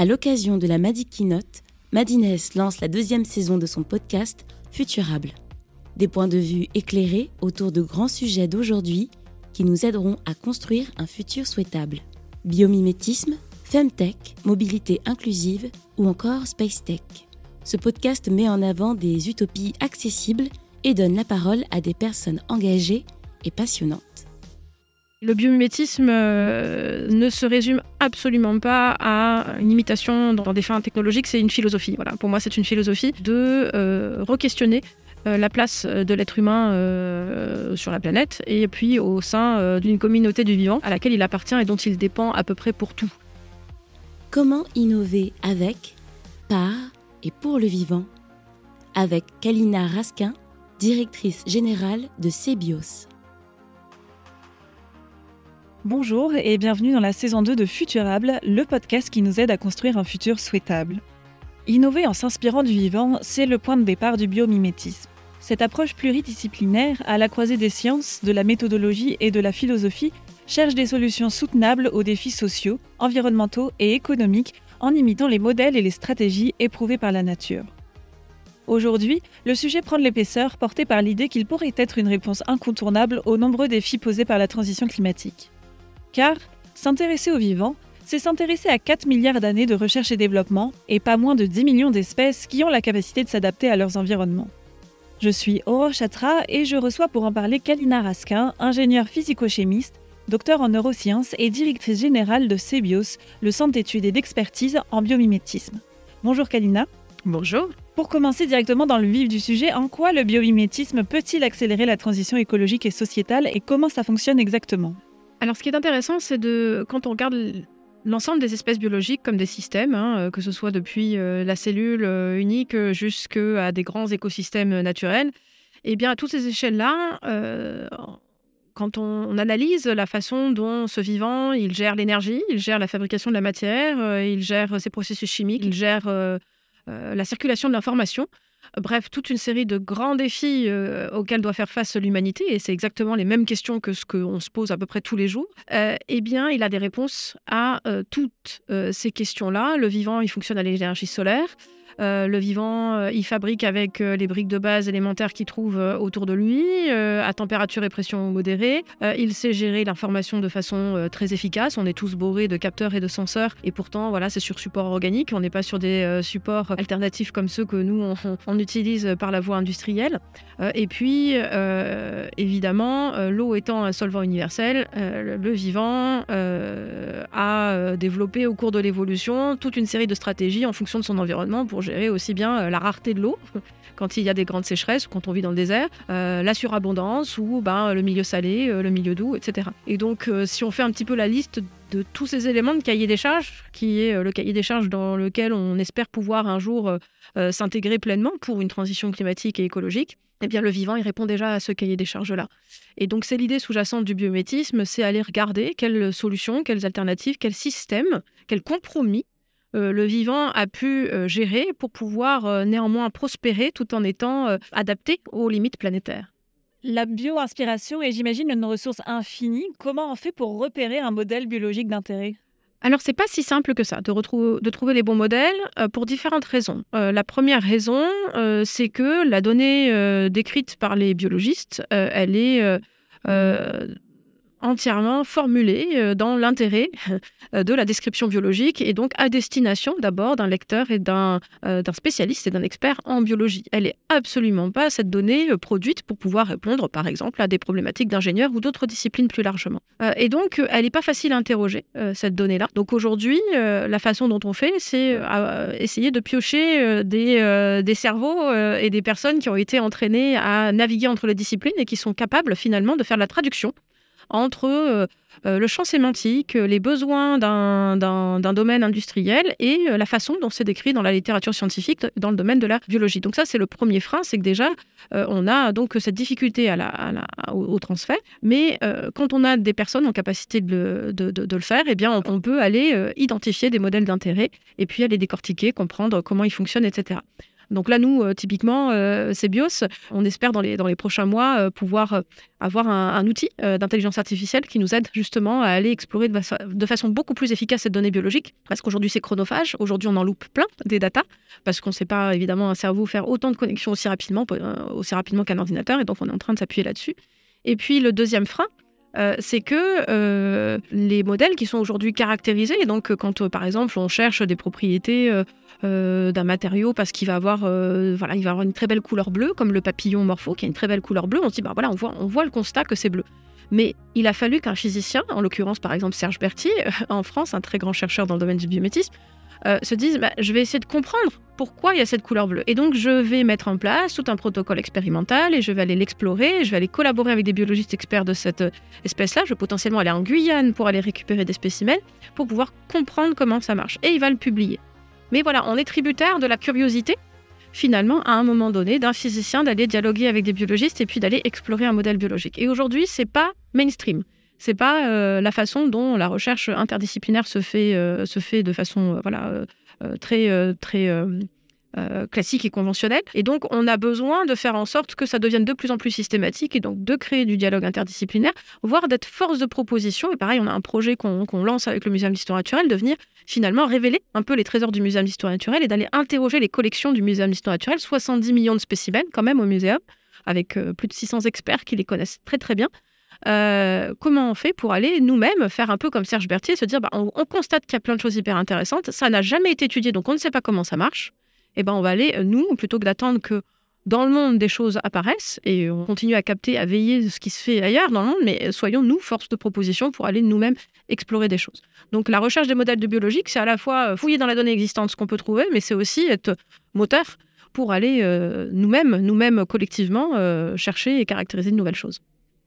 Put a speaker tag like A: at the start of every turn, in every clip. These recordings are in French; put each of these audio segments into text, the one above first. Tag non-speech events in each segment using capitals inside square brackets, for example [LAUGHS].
A: À l'occasion de la Madi Keynote, Madines lance la deuxième saison de son podcast Futurable. Des points de vue éclairés autour de grands sujets d'aujourd'hui qui nous aideront à construire un futur souhaitable. Biomimétisme, Femtech, mobilité inclusive ou encore Space Tech. Ce podcast met en avant des utopies accessibles et donne la parole à des personnes engagées et passionnantes.
B: Le biomimétisme euh, ne se résume absolument pas à une imitation dans des fins technologiques, c'est une philosophie. Voilà. Pour moi, c'est une philosophie de euh, re-questionner euh, la place de l'être humain sur la planète et puis au sein d'une communauté du vivant à laquelle il appartient et dont il dépend à peu près pour tout.
A: Comment innover avec, par et pour le vivant? Avec Kalina Raskin, directrice générale de Cebios.
C: Bonjour et bienvenue dans la saison 2 de Futurable, le podcast qui nous aide à construire un futur souhaitable. Innover en s'inspirant du vivant, c'est le point de départ du biomimétisme. Cette approche pluridisciplinaire, à la croisée des sciences, de la méthodologie et de la philosophie, cherche des solutions soutenables aux défis sociaux, environnementaux et économiques en imitant les modèles et les stratégies éprouvées par la nature. Aujourd'hui, le sujet prend de l'épaisseur porté par l'idée qu'il pourrait être une réponse incontournable aux nombreux défis posés par la transition climatique. Car s'intéresser au vivant, c'est s'intéresser à 4 milliards d'années de recherche et développement et pas moins de 10 millions d'espèces qui ont la capacité de s'adapter à leurs environnements. Je suis Aurore Chatra et je reçois pour en parler Kalina Raskin, ingénieure physico-chimiste, docteur en neurosciences et directrice générale de CEBIOS, le centre d'études et d'expertise en biomimétisme. Bonjour Kalina.
B: Bonjour.
C: Pour commencer directement dans le vif du sujet, en quoi le biomimétisme peut-il accélérer la transition écologique et sociétale et comment ça fonctionne exactement?
B: Alors, ce qui est intéressant, c'est de, quand on regarde l'ensemble des espèces biologiques comme des systèmes, hein, euh, que ce soit depuis euh, la cellule euh, unique jusqu'à des grands écosystèmes naturels, et eh bien, à toutes ces échelles-là, quand on, analyse la façon dont ce vivant, il gère l'énergie, il gère la fabrication de la matière, il gère ses processus chimiques, il gère la circulation de l'information, Bref, toute une série de grands défis euh, auxquels doit faire face l'humanité, et c'est exactement les mêmes questions que ce qu'on se pose à peu près tous les jours, euh, eh bien, il a des réponses à euh, toutes ces questions-là. Le vivant, il fonctionne à l'énergie solaire. Euh, le vivant, euh, il fabrique avec euh, les briques de base élémentaires qu'il trouve autour de lui, à température et pression modérée. il sait gérer l'information de façon très efficace. On est tous bourrés de capteurs et de senseurs, et pourtant, voilà, c'est sur support organique. On n'est pas sur des supports alternatifs comme ceux que nous, on, utilise par la voie industrielle. et puis, évidemment, l'eau étant un solvant universel, le vivant a développé au cours de l'évolution toute une série de stratégies en fonction de son environnement pour aussi bien euh, la rareté de l'eau [LAUGHS] quand il y a des grandes sécheresses, quand on vit dans le désert, euh, la surabondance ou ben, le milieu salé, euh, le milieu doux, etc. Et donc, si on fait un petit peu la liste de tous ces éléments de cahier des charges, qui est le cahier des charges dans lequel on espère pouvoir un jour s'intégrer pleinement pour une transition climatique et écologique, eh bien, le vivant, il répond déjà à ce cahier des charges-là. Et donc, c'est l'idée sous-jacente du biométisme, c'est aller regarder quelles solutions, quelles alternatives, quels systèmes, quels compromis euh, le vivant a pu euh, gérer pour pouvoir euh, néanmoins prospérer tout en étant adapté aux limites planétaires.
C: La bio-inspiration est, j'imagine, une ressource infinie. Comment on fait pour repérer un modèle biologique d'intérêt?
B: Alors, c'est pas si simple que ça de, de trouver les bons modèles pour différentes raisons. la première raison, c'est que la donnée décrite par les biologistes, elle est entièrement formulée euh, dans l'intérêt euh, de la description biologique et donc à destination d'abord d'un lecteur et d'un euh, spécialiste et d'un expert en biologie. Elle n'est absolument pas cette donnée produite pour pouvoir répondre par exemple à des problématiques d'ingénieurs ou d'autres disciplines plus largement. Et donc elle n'est pas facile à interroger cette donnée-là. Donc aujourd'hui, la façon dont on fait, c'est essayer de piocher des, des cerveaux et des personnes qui ont été entraînées à naviguer entre les disciplines et qui sont capables finalement de faire la traduction entre euh, euh, le champ sémantique, les besoins d'un domaine industriel et euh, la façon dont c'est décrit dans la littérature scientifique dans le domaine de la biologie. Donc ça, c'est le premier frein, c'est que déjà, on a donc cette difficulté au, transfert, mais quand on a des personnes en capacité de, le faire, eh bien, on peut aller identifier des modèles d'intérêt et puis aller décortiquer, comprendre comment ils fonctionnent, etc. Donc là, nous, euh, typiquement, euh, c'est BIOS. On espère dans les, dans les prochains mois euh, pouvoir avoir un, outil d'intelligence artificielle qui nous aide justement à aller explorer de, façon beaucoup plus efficace cette donnée biologique. Parce qu'aujourd'hui, c'est chronophage. Aujourd'hui, on en loupe plein des datas parce qu'on ne sait pas, évidemment, un cerveau faire autant de connexions aussi rapidement, aussi rapidement qu'un ordinateur. Et donc, on est en train de s'appuyer là-dessus. Et puis, le deuxième frein, c'est que les modèles qui sont aujourd'hui caractérisés, donc quand par exemple on cherche des propriétés d'un matériau parce qu'il va avoir, voilà, il va avoir une très belle couleur bleue, comme le papillon morpho qui a une très belle couleur bleue, on se dit bah voilà, on voit, on voit le constat que c'est bleu. Mais il a fallu qu'un physicien, en l'occurrence par exemple Serge Berthier, [LAUGHS] en France, un très grand chercheur dans le domaine du biométisme, euh, se disent bah, je vais essayer de comprendre pourquoi il y a cette couleur bleue. Et donc, je vais mettre en place tout un protocole expérimental et je vais aller l'explorer. Je vais aller collaborer avec des biologistes experts de cette euh, espèce-là. Je vais potentiellement aller en Guyane pour aller récupérer des spécimens pour pouvoir comprendre comment ça marche. Et il va le publier. Mais voilà, on est tributaire de la curiosité, finalement, à un moment donné, d'un physicien d'aller dialoguer avec des biologistes et puis d'aller explorer un modèle biologique. Et aujourd'hui, c'est pas mainstream c'est pas euh, la façon dont la recherche interdisciplinaire se fait, euh, se fait de façon euh, voilà, très, très classique et conventionnelle. Et donc, on a besoin de faire en sorte que ça devienne de plus en plus systématique et donc de créer du dialogue interdisciplinaire, voire d'être force de proposition. Et pareil, on a un projet qu'on lance avec le Muséum d'histoire naturelle de venir finalement révéler un peu les trésors du Muséum d'histoire naturelle et d'aller interroger les collections du Muséum d'histoire naturelle. 70 millions de spécimens quand même au muséum, avec plus de 600 experts qui les connaissent très très bien. Euh, comment on fait pour aller nous-mêmes faire un peu comme Serge Berthier, se dire bah, on, constate qu'il y a plein de choses hyper intéressantes, ça n'a jamais été étudié, donc on ne sait pas comment ça marche. Eh ben on va aller, euh, nous, plutôt que d'attendre que dans le monde des choses apparaissent, et on continue à capter, à veiller ce qui se fait ailleurs dans le monde, mais soyons nous force de proposition pour aller nous-mêmes explorer des choses. Donc la recherche des modèles de biologique, c'est à la fois euh, fouiller dans la donnée existante ce qu'on peut trouver, mais c'est aussi être moteur pour aller nous-mêmes, nous-mêmes collectivement, chercher et caractériser de nouvelles choses.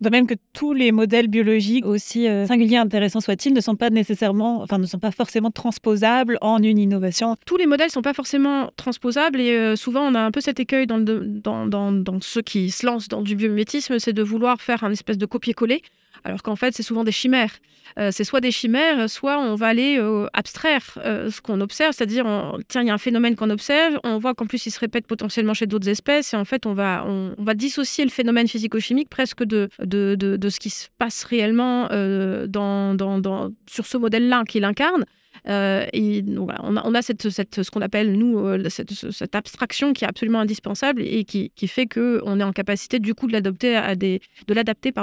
C: De même que tous les modèles biologiques, aussi euh, singuliers et intéressants soient-ils, ne sont pas nécessairement, enfin, ne sont pas forcément transposables en une innovation.
B: Tous les modèles ne sont pas forcément transposables et euh, souvent on a un peu cet écueil dans, dans, ceux qui se lancent dans du biomimétisme, c'est de vouloir faire un espèce de copier-coller alors qu'en fait, c'est souvent des chimères. Euh, c'est soit des chimères, soit on va aller euh, abstraire euh, ce qu'on observe, c'est-à-dire, tiens, il y a un phénomène qu'on observe, on voit qu'en plus il se répète potentiellement chez d'autres espèces, et en fait, on va, on, va dissocier le phénomène physico-chimique presque de, de, de, ce qui se passe réellement dans, dans, dans, sur ce modèle-là qu'il incarne. Euh, et on a, cette, cette, ce qu'on appelle, nous, euh, cette, cette, abstraction qui est absolument indispensable et qui, qui fait qu'on est en capacité, du coup, de l'adopter à des, de l'adapter,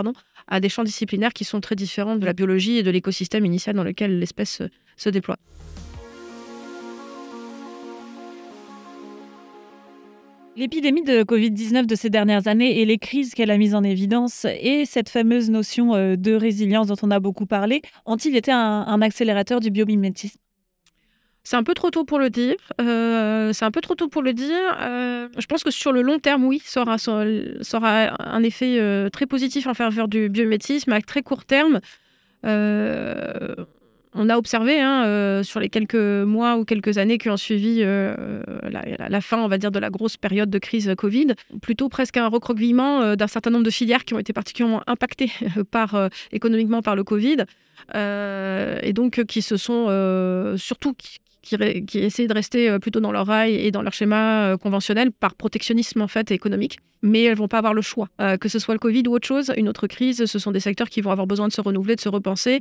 B: à des champs disciplinaires qui sont très différents de la biologie et de l'écosystème initial dans lequel l'espèce se déploie.
C: L'épidémie de Covid-19 de ces dernières années et les crises qu'elle a mises en évidence et cette fameuse notion euh, de résilience dont on a beaucoup parlé, ont-ils été un, accélérateur du biomimétisme?
B: C'est un peu trop tôt pour le dire. Euh, c'est un peu trop tôt pour le dire. Euh, je pense que sur le long terme, oui, ça aura, un effet très positif en faveur du biomimétisme. À très court terme, on a observé hein, euh, sur les quelques mois ou quelques années qui ont suivi euh, la, fin, on va dire, de la grosse période de crise Covid, plutôt presque un recroquevillement euh, d'un certain nombre de filières qui ont été particulièrement impactées par, économiquement par le Covid, et donc qui se sont surtout qui, qui, essaient de rester euh, plutôt dans leur rail et dans leur schéma euh, conventionnel par protectionnisme en fait économique. Mais elles vont pas avoir le choix. Euh, que ce soit le Covid ou autre chose, une autre crise, ce sont des secteurs qui vont avoir besoin de se renouveler, de se repenser.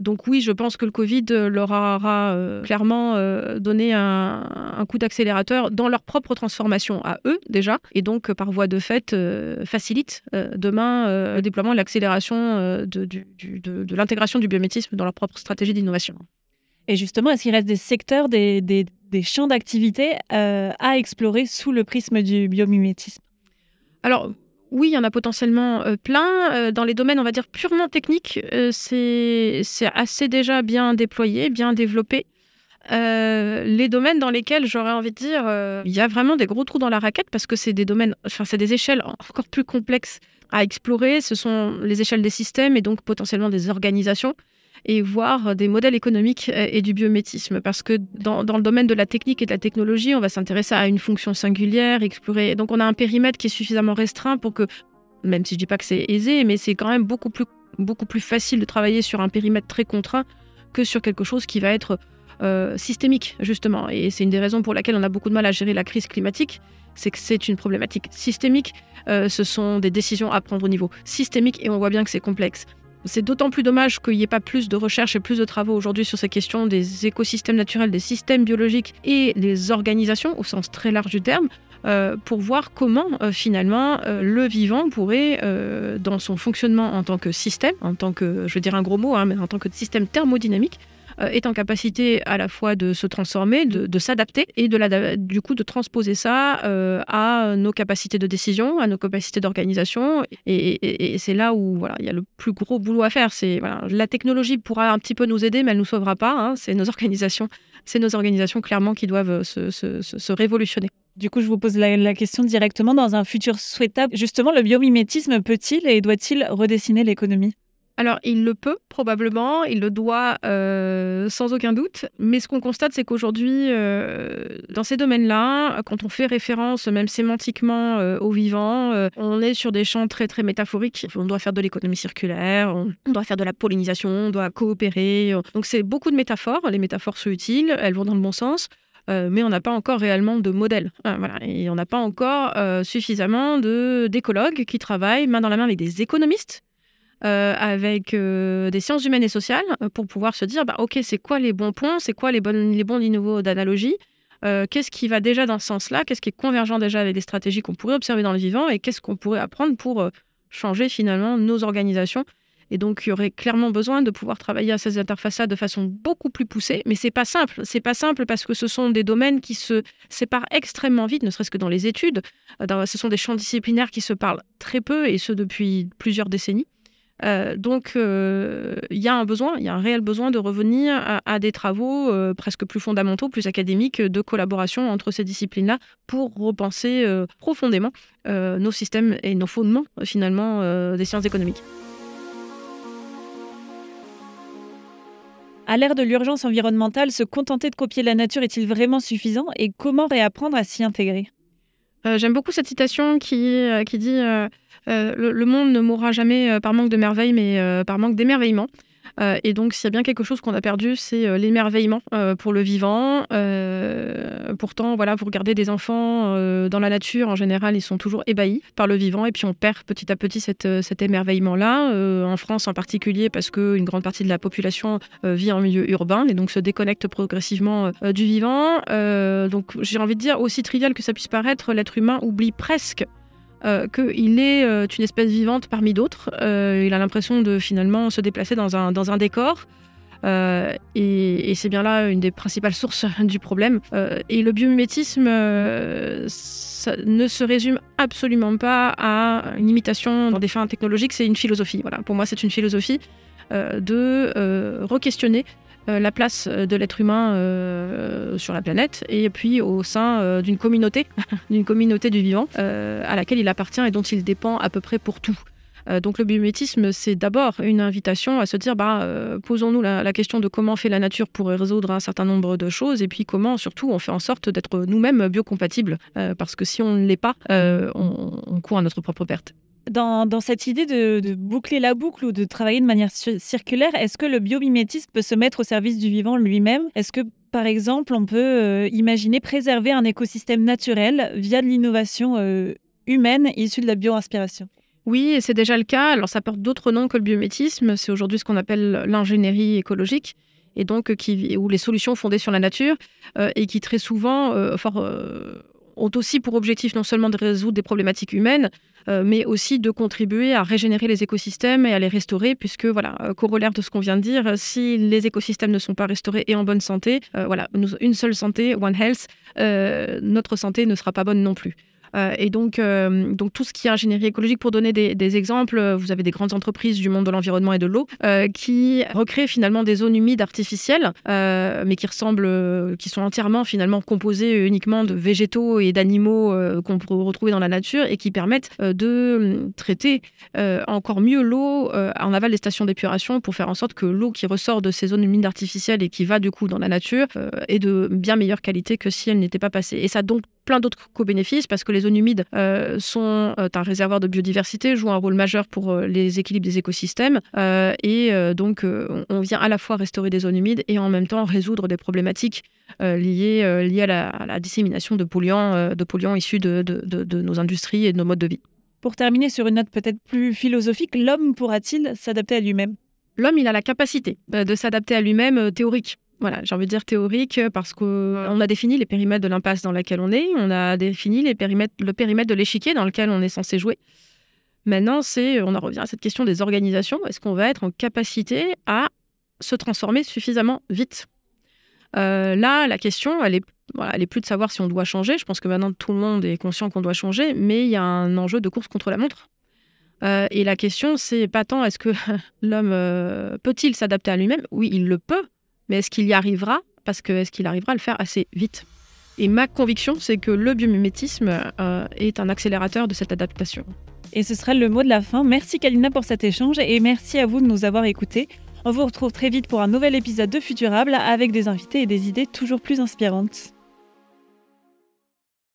B: donc oui, je pense que le Covid leur aura clairement donné un, coup d'accélérateur dans leur propre transformation à eux déjà, et donc par voie de fait facilite demain le déploiement et l'accélération de, de l'intégration du biométisme dans leur propre stratégie d'innovation.
C: Et justement, est-ce qu'il reste des secteurs, des, champs d'activité euh, à explorer sous le prisme du biomimétisme?
B: Alors, oui, il y en a potentiellement euh, plein. Euh, dans les domaines, on va dire, purement techniques, c'est assez déjà bien déployé, bien développé. les domaines dans lesquels j'aurais envie de dire, il y a vraiment des gros trous dans la raquette parce que c'est des domaines, enfin, c'est des échelles encore plus complexes à explorer. Ce sont les échelles des systèmes et donc potentiellement des organisations et voir des modèles économiques euh, et du biométisme. Parce que dans, dans le domaine de la technique et de la technologie, on va s'intéresser à une fonction singulière, explorer. Donc on a un périmètre qui est suffisamment restreint pour que, même si je dis pas que c'est aisé, mais c'est quand même beaucoup plus, beaucoup plus facile de travailler sur un périmètre très contraint que sur quelque chose qui va être systémique, justement. Et c'est une des raisons pour laquelle on a beaucoup de mal à gérer la crise climatique, c'est que c'est une problématique systémique. ce sont des décisions à prendre au niveau systémique et on voit bien que c'est complexe. C'est d'autant plus dommage qu'il n'y ait pas plus de recherches et plus de travaux aujourd'hui sur ces questions des écosystèmes naturels, des systèmes biologiques et des organisations au sens très large du terme. Euh, pour voir comment euh, finalement euh, le vivant pourrait, dans son fonctionnement en tant que système, en tant que, je veux dire un gros mot, hein, mais en tant que système thermodynamique, est en capacité à la fois de se transformer, de, s'adapter et de du coup de transposer ça euh, à nos capacités de décision, à nos capacités d'organisation. Et, c'est là où voilà, il y a le plus gros boulot à faire. C'est voilà, la technologie pourra un petit peu nous aider, mais elle nous sauvera pas. Hein. C'est nos organisations, c'est nos organisations clairement qui doivent se, se, se, révolutionner.
C: Du coup, je vous pose la, question directement. Dans un futur souhaitable, justement, le biomimétisme peut-il et doit-il redessiner l'économie?
B: Alors, il le peut probablement, il le doit euh, sans aucun doute, mais ce qu'on constate, c'est qu'aujourd'hui, euh, dans ces domaines-là, quand on fait référence, même sémantiquement, euh, au vivant, on est sur des champs très, très métaphoriques. On doit faire de l'économie circulaire, on, doit faire de la pollinisation, on doit coopérer. Donc, c'est beaucoup de métaphores. Les métaphores sont utiles, elles vont dans le bon sens. mais on n'a pas encore réellement de modèle. voilà. Et on n'a pas encore suffisamment d'écologues qui travaillent main dans la main avec des économistes euh, avec euh, des sciences humaines et sociales euh, pour pouvoir se dire bah, ok c'est quoi les bons points c'est quoi les, bonnes, les bons niveaux d'analogie qu'est-ce qui va déjà dans ce sens-là qu'est-ce qui est convergent déjà avec des stratégies qu'on pourrait observer dans le vivant et qu'est-ce qu'on pourrait apprendre pour changer finalement nos organisations. Et donc il y aurait clairement besoin de pouvoir travailler à ces interfaces-là de façon beaucoup plus poussée. Mais c'est pas simple. C'est pas simple parce que ce sont des domaines qui se séparent extrêmement vite ne serait-ce que dans les études. Ce sont des champs disciplinaires qui se parlent très peu et ce depuis plusieurs décennies euh, donc, euh, il y a un besoin, il y a un réel besoin de revenir à, des travaux euh, presque plus fondamentaux, plus académiques, de collaboration entre ces disciplines-là pour repenser profondément nos systèmes et nos fondements, finalement, des sciences économiques.
C: À l'ère de l'urgence environnementale, se contenter de copier la nature est-il vraiment suffisant et comment réapprendre à s'y intégrer?
B: J'aime beaucoup cette citation qui, qui dit euh, le, monde ne mourra jamais euh, par manque de merveille, mais euh, par manque d'émerveillement. Et donc, s'il y a bien quelque chose qu'on a perdu, c'est l'émerveillement pour le vivant. pourtant, voilà, vous regardez des enfants dans la nature, en général, ils sont toujours ébahis par le vivant, et puis on perd petit à petit cet émerveillement-là. en France en particulier, parce qu'une grande partie de la population vit en milieu urbain, et donc se déconnecte progressivement du vivant. donc, j'ai envie de dire, aussi trivial que ça puisse paraître, l'être humain oublie presque euh, qu'il est euh, une espèce vivante parmi d'autres. Euh, il a l'impression de finalement se déplacer dans un, dans un décor. et, c'est bien là une des principales sources [LAUGHS] du problème. et le biomimétisme ne se résume absolument pas à une imitation dans des fins technologiques, c'est une philosophie. Voilà. Pour moi, c'est une philosophie de re-questionner la place euh, de l'être humain euh, sur la planète et puis au sein d'une communauté, [LAUGHS] d'une communauté du vivant à laquelle il appartient et dont il dépend à peu près pour tout. donc le biométisme, c'est d'abord une invitation à se dire, bah, posons-nous la, question de comment fait la nature pour résoudre un certain nombre de choses, et puis comment surtout on fait en sorte d'être nous-mêmes biocompatibles, parce que si on ne l'est pas, on court à notre propre perte.
C: Dans, cette idée de, boucler la boucle ou de travailler de manière circulaire, est-ce que le biomimétisme peut se mettre au service du vivant lui-même? Est-ce que, par exemple, on peut euh, imaginer préserver un écosystème naturel via de l'innovation euh, humaine issue de la bioinspiration?
B: Oui, c'est déjà le cas. Alors, ça porte d'autres noms que le biomimétisme. C'est aujourd'hui ce qu'on appelle l'ingénierie écologique et donc qui, ou les solutions fondées sur la nature, euh, et qui très souvent ont aussi pour objectif non seulement de résoudre des problématiques humaines, euh, mais aussi de contribuer à régénérer les écosystèmes et à les restaurer, puisque, voilà, euh, corollaire de ce qu'on vient de dire, si les écosystèmes ne sont pas restaurés et en bonne santé, euh, voilà, une seule santé, One Health, notre santé ne sera pas bonne non plus. Euh, et donc, euh, donc, tout ce qui est ingénierie écologique, pour donner des, exemples, euh, vous avez des grandes entreprises du monde de l'environnement et de l'eau qui recréent finalement des zones humides artificielles, mais qui ressemblent, qui sont entièrement finalement composées uniquement de végétaux et d'animaux qu'on peut retrouver dans la nature et qui permettent de traiter encore mieux l'eau en aval des stations d'épuration pour faire en sorte que l'eau qui ressort de ces zones humides artificielles et qui va du coup dans la nature est de bien meilleure qualité que si elle n'était pas passée. Et ça donc plein d'autres co-bénéfices parce que les zones humides euh, sont un réservoir de biodiversité, jouent un rôle majeur pour les équilibres des écosystèmes. et donc, on vient à la fois restaurer des zones humides et en même temps résoudre des problématiques liées, liées à, la, dissémination de polluants, de polluants issus de, de nos industries et de nos modes de vie.
C: Pour terminer sur une note peut-être plus philosophique, l'homme pourra-t-il s'adapter à lui-même?
B: L'homme, il a la capacité de s'adapter à lui-même théorique. Voilà, j'ai envie de dire théorique parce qu'on a défini les périmètres de l'impasse dans laquelle on est, on a défini les périmètres, le périmètre de l'échiquier dans lequel on est censé jouer. Maintenant, c'est, on en revient à cette question des organisations. Est-ce qu'on va être en capacité à se transformer suffisamment vite? Euh, Là, la question, elle est, voilà, elle est plus de savoir si on doit changer. Je pense que maintenant tout le monde est conscient qu'on doit changer, mais il y a un enjeu de course contre la montre. Euh, et la question, c'est pas tant est-ce que [LAUGHS] l'homme euh, peut-il s'adapter à lui-même? Oui, il le peut, mais est-ce qu'il y arrivera? Parce que est-ce qu'il arrivera à le faire assez vite? Et ma conviction, c'est que le biomimétisme euh, est un accélérateur de cette adaptation.
C: Et ce sera le mot de la fin. Merci Kalina pour cet échange et merci à vous de nous avoir écoutés. On vous retrouve très vite pour un nouvel épisode de Futurable avec des invités et des idées toujours plus inspirantes.